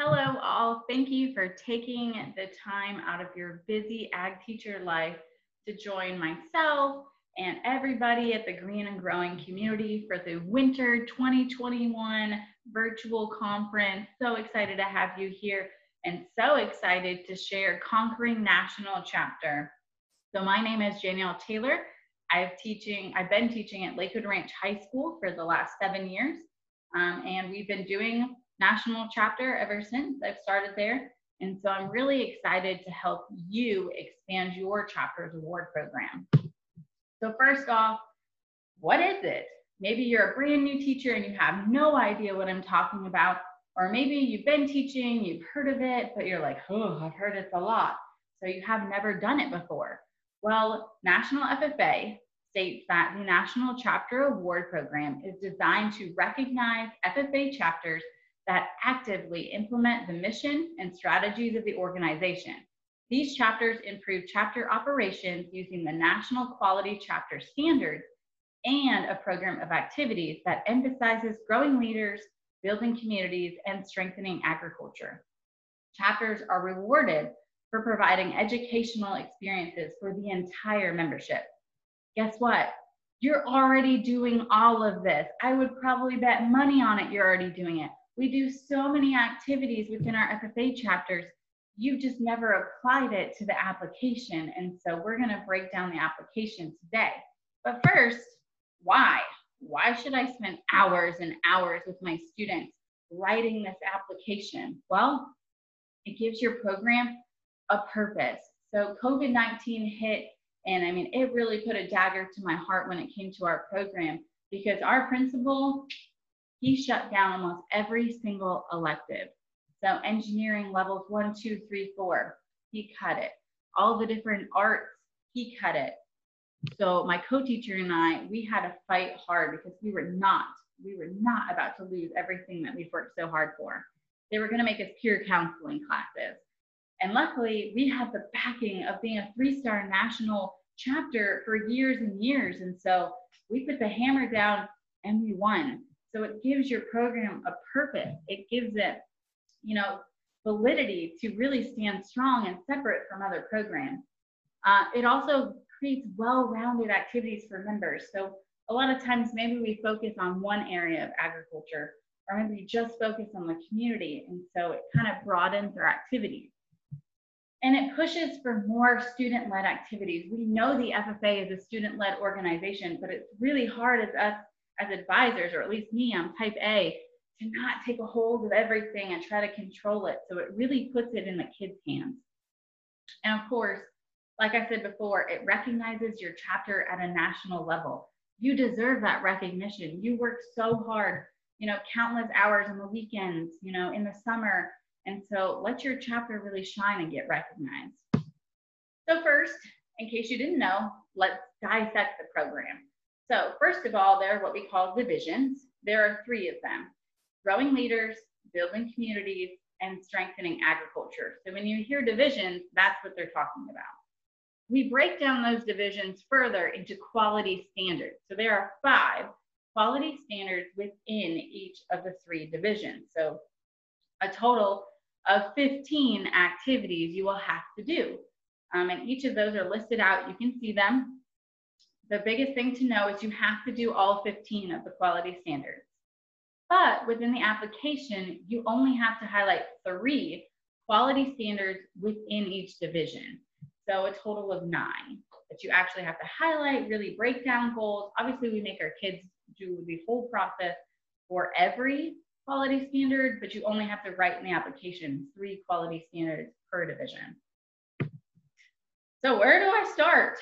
Hello, all. Thank you for taking the time out of your busy ag teacher life to join myself and everybody at the Green and Growing community for the Winter 2021 virtual conference. So excited to have you here and so excited to share Conquering National Chapter. So my name is Danielle Taylor. I've teaching, I've been teaching at Lakewood Ranch High School for the last seven years. Um, and we've been doing national chapter ever since I've started there. And so I'm really excited to help you expand your chapter's award program. So first off, what is it? Maybe you're a brand new teacher and you have no idea what I'm talking about. Or maybe you've been teaching, you've heard of it, but you're like, oh, I've heard it a lot. So you have never done it before. Well, National FFA states that the National Chapter Award Program is designed to recognize FFA chapters that actively implement the mission and strategies of the organization. These chapters improve chapter operations using the National Quality Chapter Standards and a program of activities that emphasizes growing leaders, building communities, and strengthening agriculture. Chapters are rewarded for providing educational experiences for the entire membership. Guess what? You're already doing all of this. I would probably bet money on it, you're already doing it. We do so many activities within our FFA chapters. You've just never applied it to the application. And so we're going to break down the application today. But first, why? Why should I spend hours and hours with my students writing this application? Well, it gives your program a purpose. So COVID 19 hit, and I mean, it really put a dagger to my heart when it came to our program because our principal he shut down almost every single elective. So engineering levels one, two, three, four, he cut it. All the different arts, he cut it. So my co-teacher and I, we had to fight hard because we were not, we were not about to lose everything that we've worked so hard for. They were going to make us peer counseling classes. And luckily, we had the backing of being a three-star national chapter for years and years. And so we put the hammer down and we won. So it gives your program a purpose. It gives it, you know, validity to really stand strong and separate from other programs. Uh, it also creates well-rounded activities for members. So a lot of times maybe we focus on one area of agriculture or maybe we just focus on the community. And so it kind of broadens our activities. And it pushes for more student-led activities. We know the FFA is a student-led organization, but it's really hard as us as advisors, or at least me, I'm type A, to not take a hold of everything and try to control it. So it really puts it in the kids' hands. And of course, like I said before, it recognizes your chapter at a national level. You deserve that recognition. You work so hard, you know, countless hours on the weekends, you know, in the summer. And so let your chapter really shine and get recognized. So first, in case you didn't know, let's dissect the program. So first of all, there are what we call divisions. There are three of them, growing leaders, building communities, and strengthening agriculture. So when you hear divisions, that's what they're talking about. We break down those divisions further into quality standards. So there are five quality standards within each of the three divisions. So a total of 15 activities you will have to do. Um, and each of those are listed out. You can see them the biggest thing to know is you have to do all 15 of the quality standards. But within the application, you only have to highlight three quality standards within each division. So a total of nine that you actually have to highlight, really break down goals. Obviously, we make our kids do the whole process for every quality standard, but you only have to write in the application three quality standards per division. So where do I start?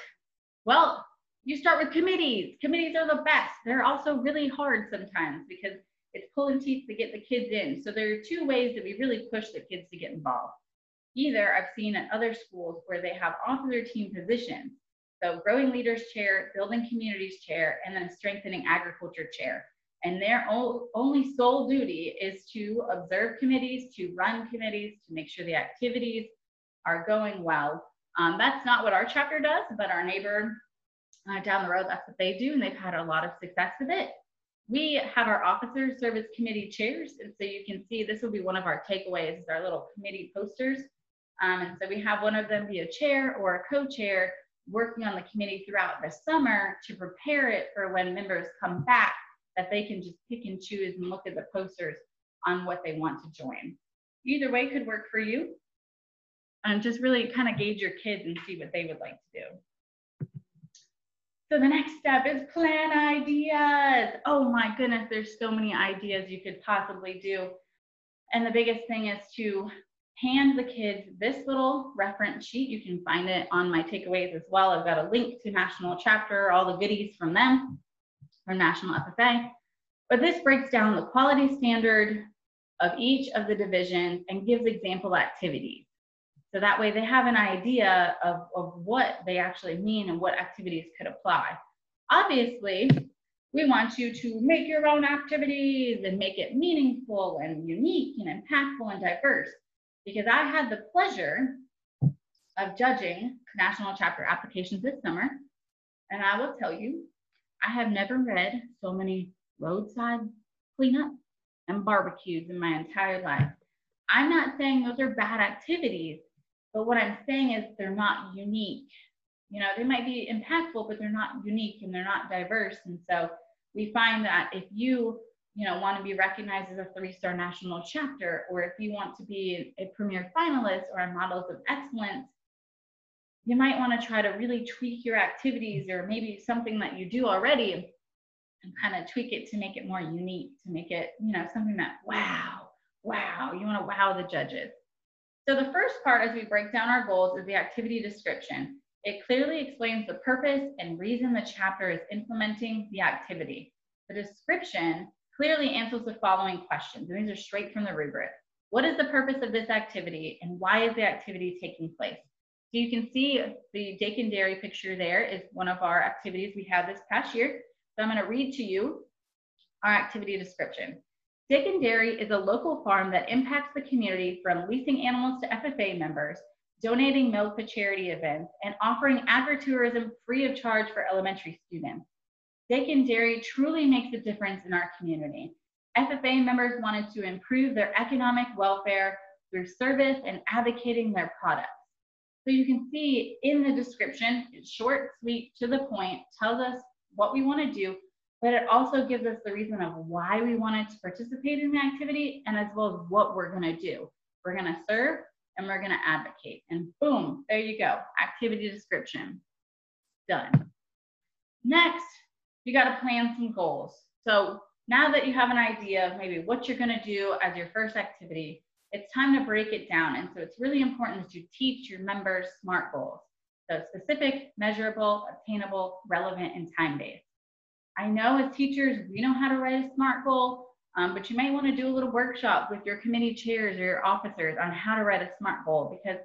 Well, you start with committees. Committees are the best. They're also really hard sometimes because it's pulling teeth to get the kids in. So there are two ways that we really push the kids to get involved. Either I've seen at other schools where they have off of their team positions. So growing leaders chair, building communities chair, and then strengthening agriculture chair. And their only sole duty is to observe committees, to run committees, to make sure the activities are going well. Um, that's not what our chapter does, but our neighbor uh, down the road, that's what they do, and they've had a lot of success with it. we have our officers serve as committee chairs. And so you can see this will be one of our takeaways is our little committee posters. Um, and so we have one of them be a chair or a co-chair working on the committee throughout the summer to prepare it for when members come back that they can just pick and choose and look at the posters on what they want to join. Either way could work for you. And just really kind of gauge your kids and see what they would like to do. So the next step is plan ideas. Oh my goodness, there's so many ideas you could possibly do. And the biggest thing is to hand the kids this little reference sheet. You can find it on my takeaways as well. I've got a link to National Chapter, all the goodies from them, from National FFA. But this breaks down the quality standard of each of the divisions and gives example activities. So that way they have an idea of, of what they actually mean and what activities could apply. Obviously, we want you to make your own activities and make it meaningful and unique and impactful and diverse because I had the pleasure of judging national chapter applications this summer. And I will tell you, I have never read so many roadside cleanup and barbecues in my entire life. I'm not saying those are bad activities, but what I'm saying is they're not unique. You know, they might be impactful, but they're not unique and they're not diverse. And so we find that if you you know, want to be recognized as a three-star national chapter, or if you want to be a premier finalist or a models of excellence, you might want to try to really tweak your activities or maybe something that you do already and kind of tweak it to make it more unique, to make it, you know, something that, wow, wow, you want to wow the judges. So the first part as we break down our goals is the activity description. It clearly explains the purpose and reason the chapter is implementing the activity. The description clearly answers the following questions. And these are straight from the rubric. What is the purpose of this activity and why is the activity taking place? So you can see the Dakin Dairy picture there is one of our activities we had this past year. So I'm gonna read to you our activity description. Dakin Dairy is a local farm that impacts the community from leasing animals to FFA members, donating milk to charity events, and offering agritourism free of charge for elementary students. Dakin Dairy truly makes a difference in our community. FFA members wanted to improve their economic welfare through service and advocating their products. So you can see in the description, it's short, sweet, to the point, tells us what we want to do, but it also gives us the reason of why we wanted to participate in the activity and as well as what we're going to do. We're going to serve and we're going to advocate. And boom, there you go. Activity description. Done. Next, you got to plan some goals. So now that you have an idea of maybe what you're going to do as your first activity, it's time to break it down. And so it's really important that you teach your members SMART goals. So specific, measurable, attainable, relevant, and time-based. I know as teachers, we know how to write a SMART goal, um, but you may want to do a little workshop with your committee chairs or your officers on how to write a SMART goal because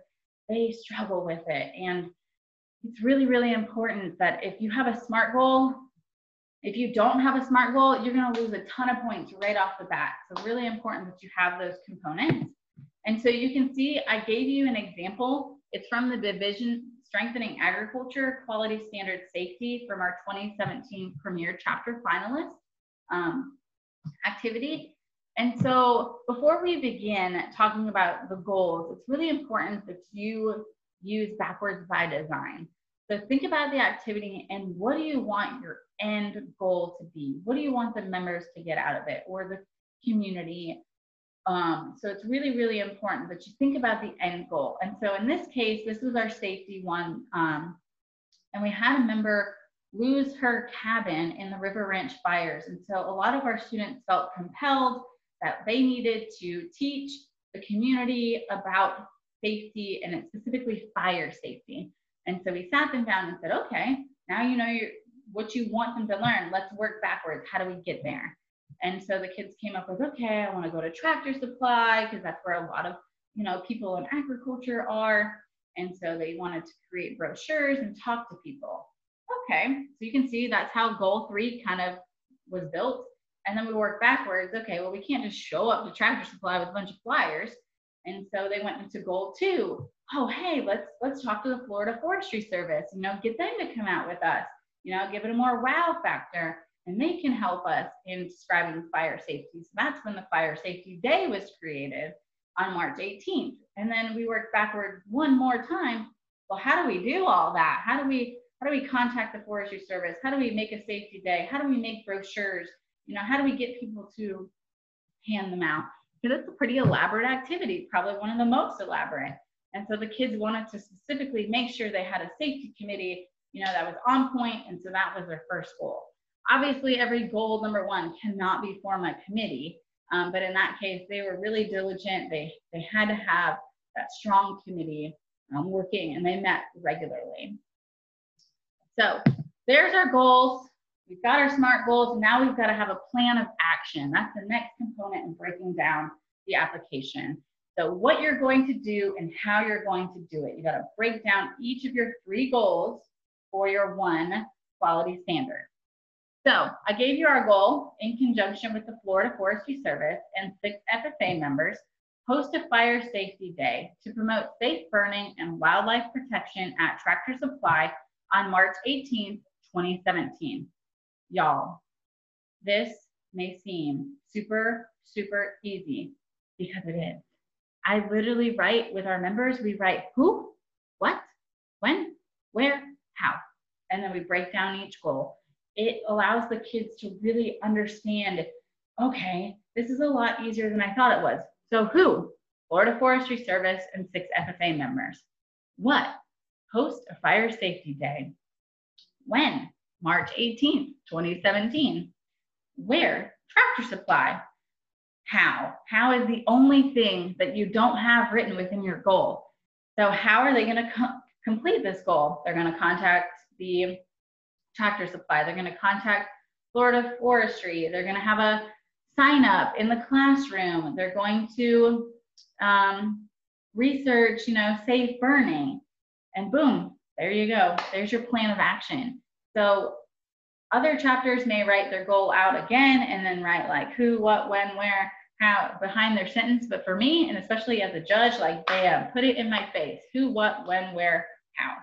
they struggle with it. And it's really, really important that if you have a SMART goal, if you don't have a SMART goal, you're going to lose a ton of points right off the bat. So really important that you have those components. And so you can see I gave you an example. It's from the division Strengthening Agriculture Quality Standard Safety from our 2017 Premier Chapter Finalist um, activity. And so before we begin talking about the goals, it's really important that you use backwards by design. So think about the activity and what do you want your end goal to be? What do you want the members to get out of it or the community? Um, so it's really, really important that you think about the end goal. And so in this case, this was our safety one. Um, and we had a member lose her cabin in the River Ranch fires. And so a lot of our students felt compelled that they needed to teach the community about safety and specifically fire safety. And so we sat them down and said, okay, now you know what you want them to learn. Let's work backwards. How do we get there? And so the kids came up with, okay, I want to go to tractor supply because that's where a lot of, you know, people in agriculture are. And so they wanted to create brochures and talk to people. Okay, so you can see that's how goal three kind of was built. And then we work backwards. Okay, well, we can't just show up to tractor supply with a bunch of flyers. And so they went into goal two. Oh, hey, let's let's talk to the Florida Forestry Service. You know, get them to come out with us. You know, give it a more wow factor. And they can help us in describing fire safety. So that's when the Fire Safety Day was created on March 18th. And then we worked backward one more time. Well, how do we do all that? How do we how do we contact the Forestry Service? How do we make a safety day? How do we make brochures? You know, how do we get people to hand them out? Because it's a pretty elaborate activity, probably one of the most elaborate. And so the kids wanted to specifically make sure they had a safety committee, you know, that was on point, And so that was their first goal. Obviously, every goal, number one, cannot be form a committee. Um, but in that case, they were really diligent. They, they had to have that strong committee um, working and they met regularly. So there's our goals. We've got our SMART goals. Now we've got to have a plan of action. That's the next component in breaking down the application. So what you're going to do and how you're going to do it. You got to break down each of your three goals for your one quality standard. So I gave you our goal in conjunction with the Florida Forestry Service and six FFA members, host a fire safety day to promote safe burning and wildlife protection at Tractor Supply on March 18, 2017. Y'all, this may seem super, super easy because it is. I literally write with our members, we write who, what, when, where, how, and then we break down each goal. It allows the kids to really understand, okay, this is a lot easier than I thought it was. So who? Florida Forestry Service and six FFA members. What? Host a fire safety day. When? March 18th, 2017. Where? Tractor Supply. How? How is the only thing that you don't have written within your goal. So how are they going to co complete this goal? They're going to contact the Tractor Supply. They're going to contact Florida Forestry. They're going to have a sign up in the classroom. They're going to um, research, you know, safe burning. And boom, there you go. There's your plan of action. So other chapters may write their goal out again and then write like who, what, when, where, how behind their sentence. But for me, and especially as a judge, like bam, put it in my face. Who, what, when, where, how.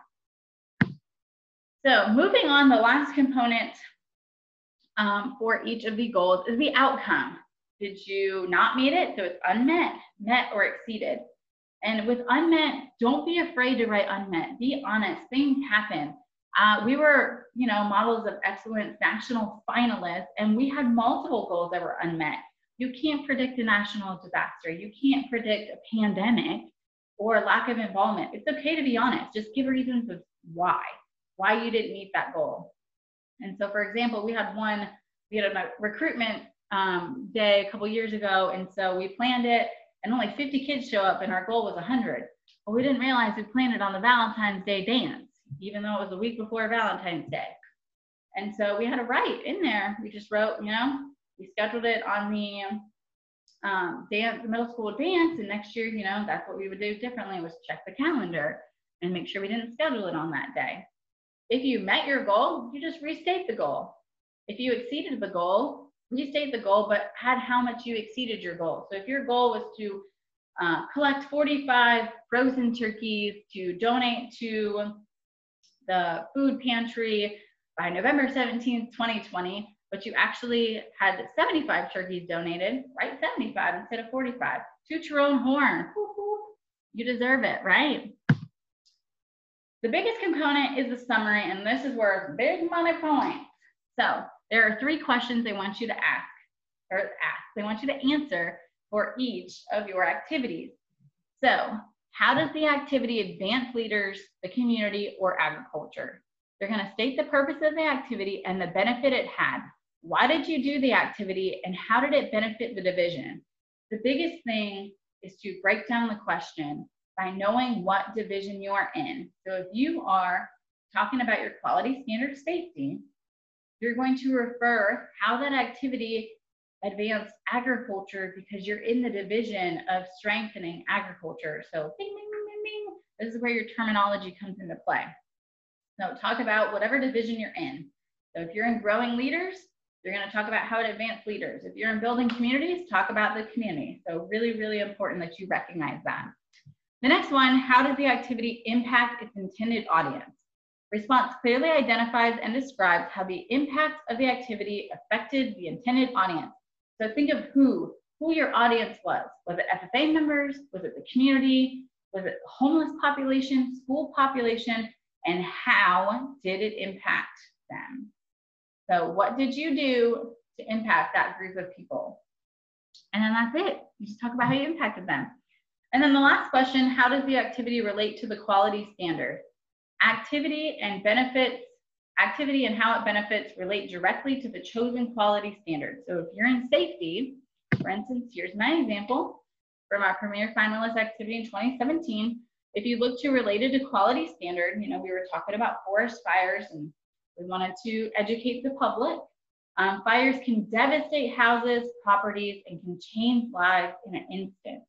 So moving on, the last component um, for each of the goals is the outcome. Did you not meet it? So it's unmet, met, or exceeded. And with unmet, don't be afraid to write unmet. Be honest. Things happen. Uh, we were, you know, models of excellence national finalists, and we had multiple goals that were unmet. You can't predict a national disaster. You can't predict a pandemic or lack of involvement. It's okay to be honest. Just give reasons of why, why you didn't meet that goal. And so, for example, we had one, we had a recruitment um, day a couple years ago, and so we planned it, and only 50 kids show up, and our goal was 100. Well, we didn't realize we planned it on the Valentine's Day dance, even though it was a week before Valentine's Day. And so we had to write in there. We just wrote, you know, we scheduled it on the um, dance, the middle school dance, and next year, you know, that's what we would do differently was check the calendar and make sure we didn't schedule it on that day. If you met your goal, you just restate the goal. If you exceeded the goal, restate the goal, but had how much you exceeded your goal. So if your goal was to uh, collect 45 frozen turkeys to donate to the food pantry by November 17, 2020, but you actually had 75 turkeys donated, right? 75 instead of 45. Toot your own horn. You deserve it, right? The biggest component is the summary, and this is where big money points. So there are three questions they want you to ask, or ask. They want you to answer for each of your activities. So how does the activity advance leaders, the community, or agriculture? They're going to state the purpose of the activity and the benefit it had. Why did you do the activity and how did it benefit the division? The biggest thing is to break down the question by knowing what division you are in. So if you are talking about your quality standard safety, you're going to refer how that activity advanced agriculture because you're in the division of strengthening agriculture. So this is where your terminology comes into play. So talk about whatever division you're in. So if you're in growing leaders, you're going to talk about how to advance leaders. If you're in building communities, talk about the community. So really, really important that you recognize that. The next one, how does the activity impact its intended audience? Response clearly identifies and describes how the impact of the activity affected the intended audience. So think of who, who your audience was. Was it FFA members? Was it the community? Was it the homeless population, school population? And how did it impact them? So what did you do to impact that group of people? And then that's it. You just talk about how you impacted them. And then the last question, how does the activity relate to the quality standard? Activity and benefits, activity and how it benefits relate directly to the chosen quality standard. So if you're in safety, for instance, here's my example from our premier finalist activity in 2017. If you look to related to quality standard, you know, we were talking about forest fires and we wanted to educate the public. Um, fires can devastate houses, properties, and can change lives in an instant.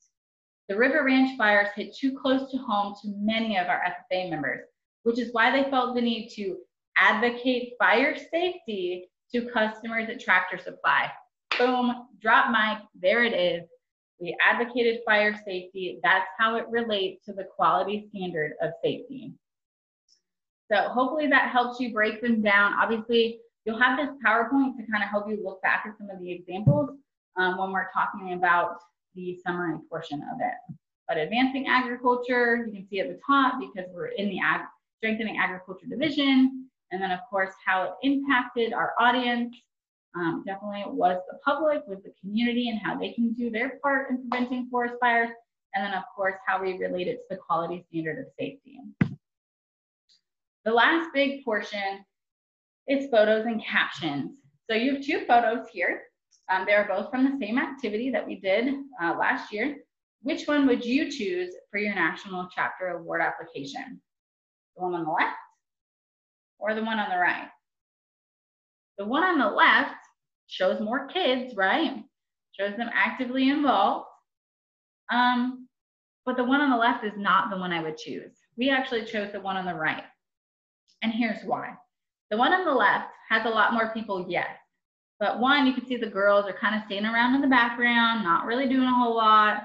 The River Ranch fires hit too close to home to many of our FFA members, which is why they felt the need to advocate fire safety to customers at Tractor Supply. Boom, drop mic, there it is. We advocated fire safety. That's how it relates to the quality standard of safety. So hopefully that helps you break them down. Obviously, you'll have this PowerPoint to kind of help you look back at some of the examples um, when we're talking about the summary portion of it. But advancing agriculture, you can see at the top because we're in the ag strengthening agriculture division. And then of course, how it impacted our audience. Um, definitely it was the public, with the community and how they can do their part in preventing forest fires. And then of course, how we relate it to the quality standard of safety. The last big portion is photos and captions. So you have two photos here. Um, they're both from the same activity that we did uh, last year. Which one would you choose for your National Chapter Award application? The one on the left or the one on the right? The one on the left shows more kids, right? Shows them actively involved. Um, but the one on the left is not the one I would choose. We actually chose the one on the right. And here's why. The one on the left has a lot more people, yes. But one, you can see the girls are kind of standing around in the background, not really doing a whole lot.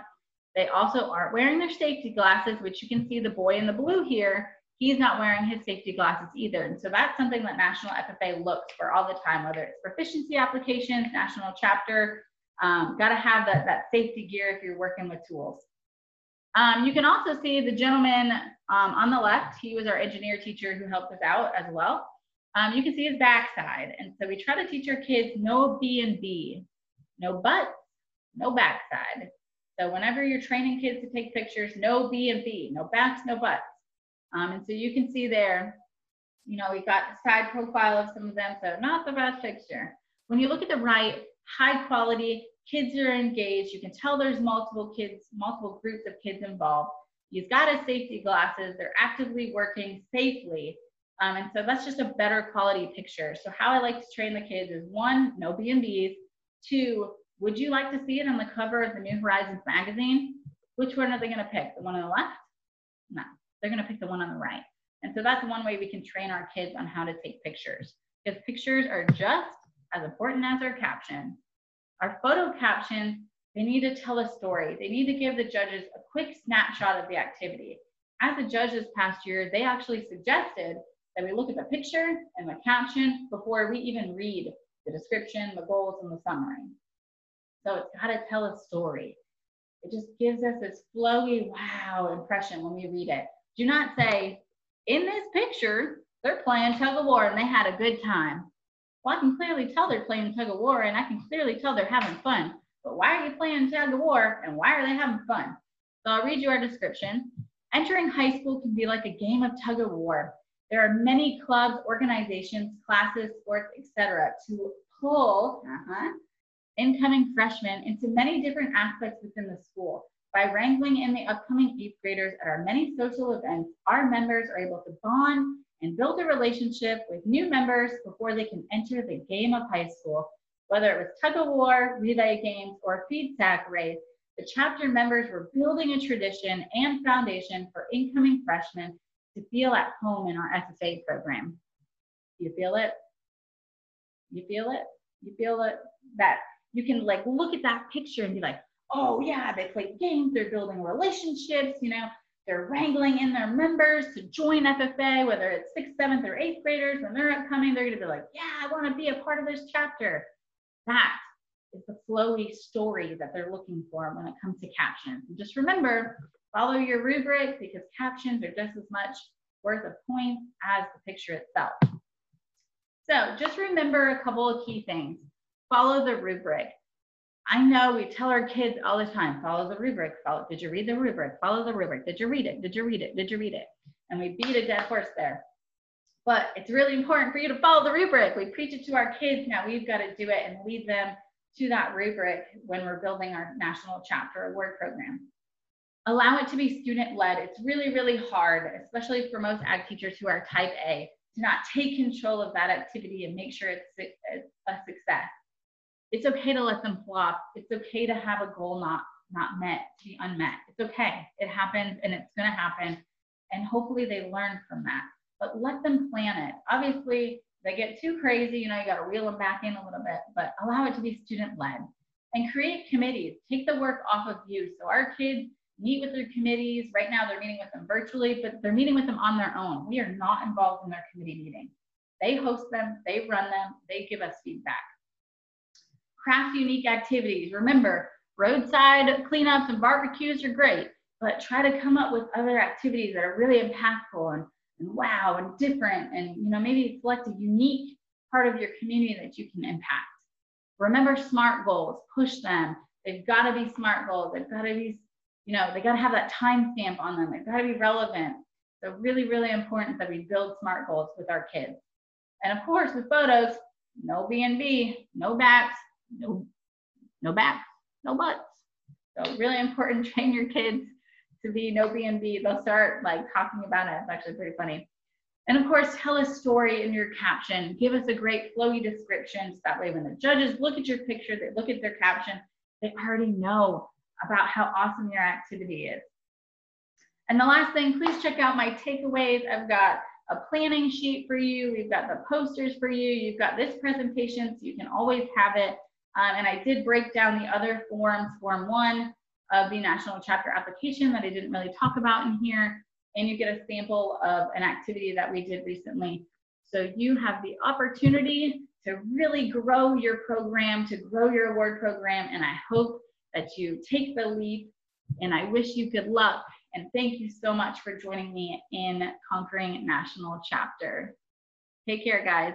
They also aren't wearing their safety glasses, which you can see the boy in the blue here. He's not wearing his safety glasses either. And so that's something that National FFA looks for all the time, whether it's proficiency applications, national chapter, um, got to have that, that safety gear if you're working with tools. Um, you can also see the gentleman um, on the left. He was our engineer teacher who helped us out as well. Um, you can see his backside. And so we try to teach our kids no B and B, no butts, no backside. So whenever you're training kids to take pictures, no B and B, no backs, no butts. Um, and so you can see there, you know, we've got the side profile of some of them, so not the best picture. When you look at the right, high quality, kids are engaged. You can tell there's multiple kids, multiple groups of kids involved. He's got his safety glasses. They're actively working safely. Um, and so that's just a better quality picture. So how I like to train the kids is one, no B&Bs. Two, would you like to see it on the cover of the New Horizons magazine? Which one are they gonna pick? The one on the left? No, they're gonna pick the one on the right. And so that's one way we can train our kids on how to take pictures because pictures are just as important as our caption. Our photo captions, they need to tell a story. They need to give the judges a quick snapshot of the activity. As the judges past year, they actually suggested that we look at the picture and the caption before we even read the description, the goals, and the summary. So it's got to tell a story. It just gives us this flowy wow impression when we read it. Do not say, in this picture, they're playing tug of war and they had a good time. Well, I can clearly tell they're playing tug of war and I can clearly tell they're having fun. But why are you playing tug of war and why are they having fun? So I'll read you our description. Entering high school can be like a game of tug of war. There are many clubs, organizations, classes, sports, etc. to pull uh-huh, incoming freshmen into many different aspects within the school. By wrangling in the upcoming eighth graders at our many social events, our members are able to bond and build a relationship with new members before they can enter the game of high school. Whether it was tug of war, relay games, or feed sack race, the chapter members were building a tradition and foundation for incoming freshmen to feel at home in our FFA program. You feel it? You feel it? You feel it? That you can like look at that picture and be like, oh yeah, they play games, they're building relationships, you know. they're wrangling in their members to join FFA, whether it's sixth, seventh, or eighth graders, when they're upcoming, they're gonna be like, yeah, I wanna be a part of this chapter. That is the flowy story that they're looking for when it comes to captions. And just remember, follow your rubric because captions are just as much worth of points as the picture itself. So just remember a couple of key things. Follow the rubric. I know we tell our kids all the time, follow the rubric, follow, did you read the rubric? Follow the rubric. Did you read it? Did you read it? Did you read it? And we beat a dead horse there. But it's really important for you to follow the rubric. We preach it to our kids. Now we've got to do it and lead them to that rubric when we're building our national chapter award program. Allow it to be student led. It's really, really hard, especially for most ag teachers who are type A, to not take control of that activity and make sure it's a success it's okay to let them flop. It's okay to have a goal not not met, to be unmet. It's okay. It happens and it's going to happen. And hopefully they learn from that. But let them plan it. Obviously, they get too crazy, you know, you got to reel them back in a little bit, but allow it to be student led and create committees. Take the work off of you. So our kids meet with their committees. Right now, they're meeting with them virtually, but they're meeting with them on their own. We are not involved in their committee meetings. They host them, they run them, they give us feedback craft unique activities. Remember, roadside cleanups and barbecues are great, but try to come up with other activities that are really impactful and, and wow and different and you know maybe select a unique part of your community that you can impact. Remember SMART goals, push them. They've got to be SMART goals. They've got to be, you know, they got to have that time stamp on them. They've got to be relevant. So really, really important that we build SMART goals with our kids. And of course, with photos, no B&B, no bats, no, no backs, no butts. So really important, train your kids to be no B and B. They'll start like talking about it. It's actually pretty funny. And of course, tell a story in your caption. Give us a great flowy description. So that way when the judges look at your picture, they look at their caption, they already know about how awesome your activity is. And the last thing, please check out my takeaways. I've got a planning sheet for you. We've got the posters for you. You've got this presentation, so you can always have it. Um, and I did break down the other forms, form one of the national chapter application that I didn't really talk about in here. And you get a sample of an activity that we did recently. So you have the opportunity to really grow your program, to grow your award program. And I hope that you take the leap and I wish you good luck. And thank you so much for joining me in Conquering National Chapter. Take care, guys.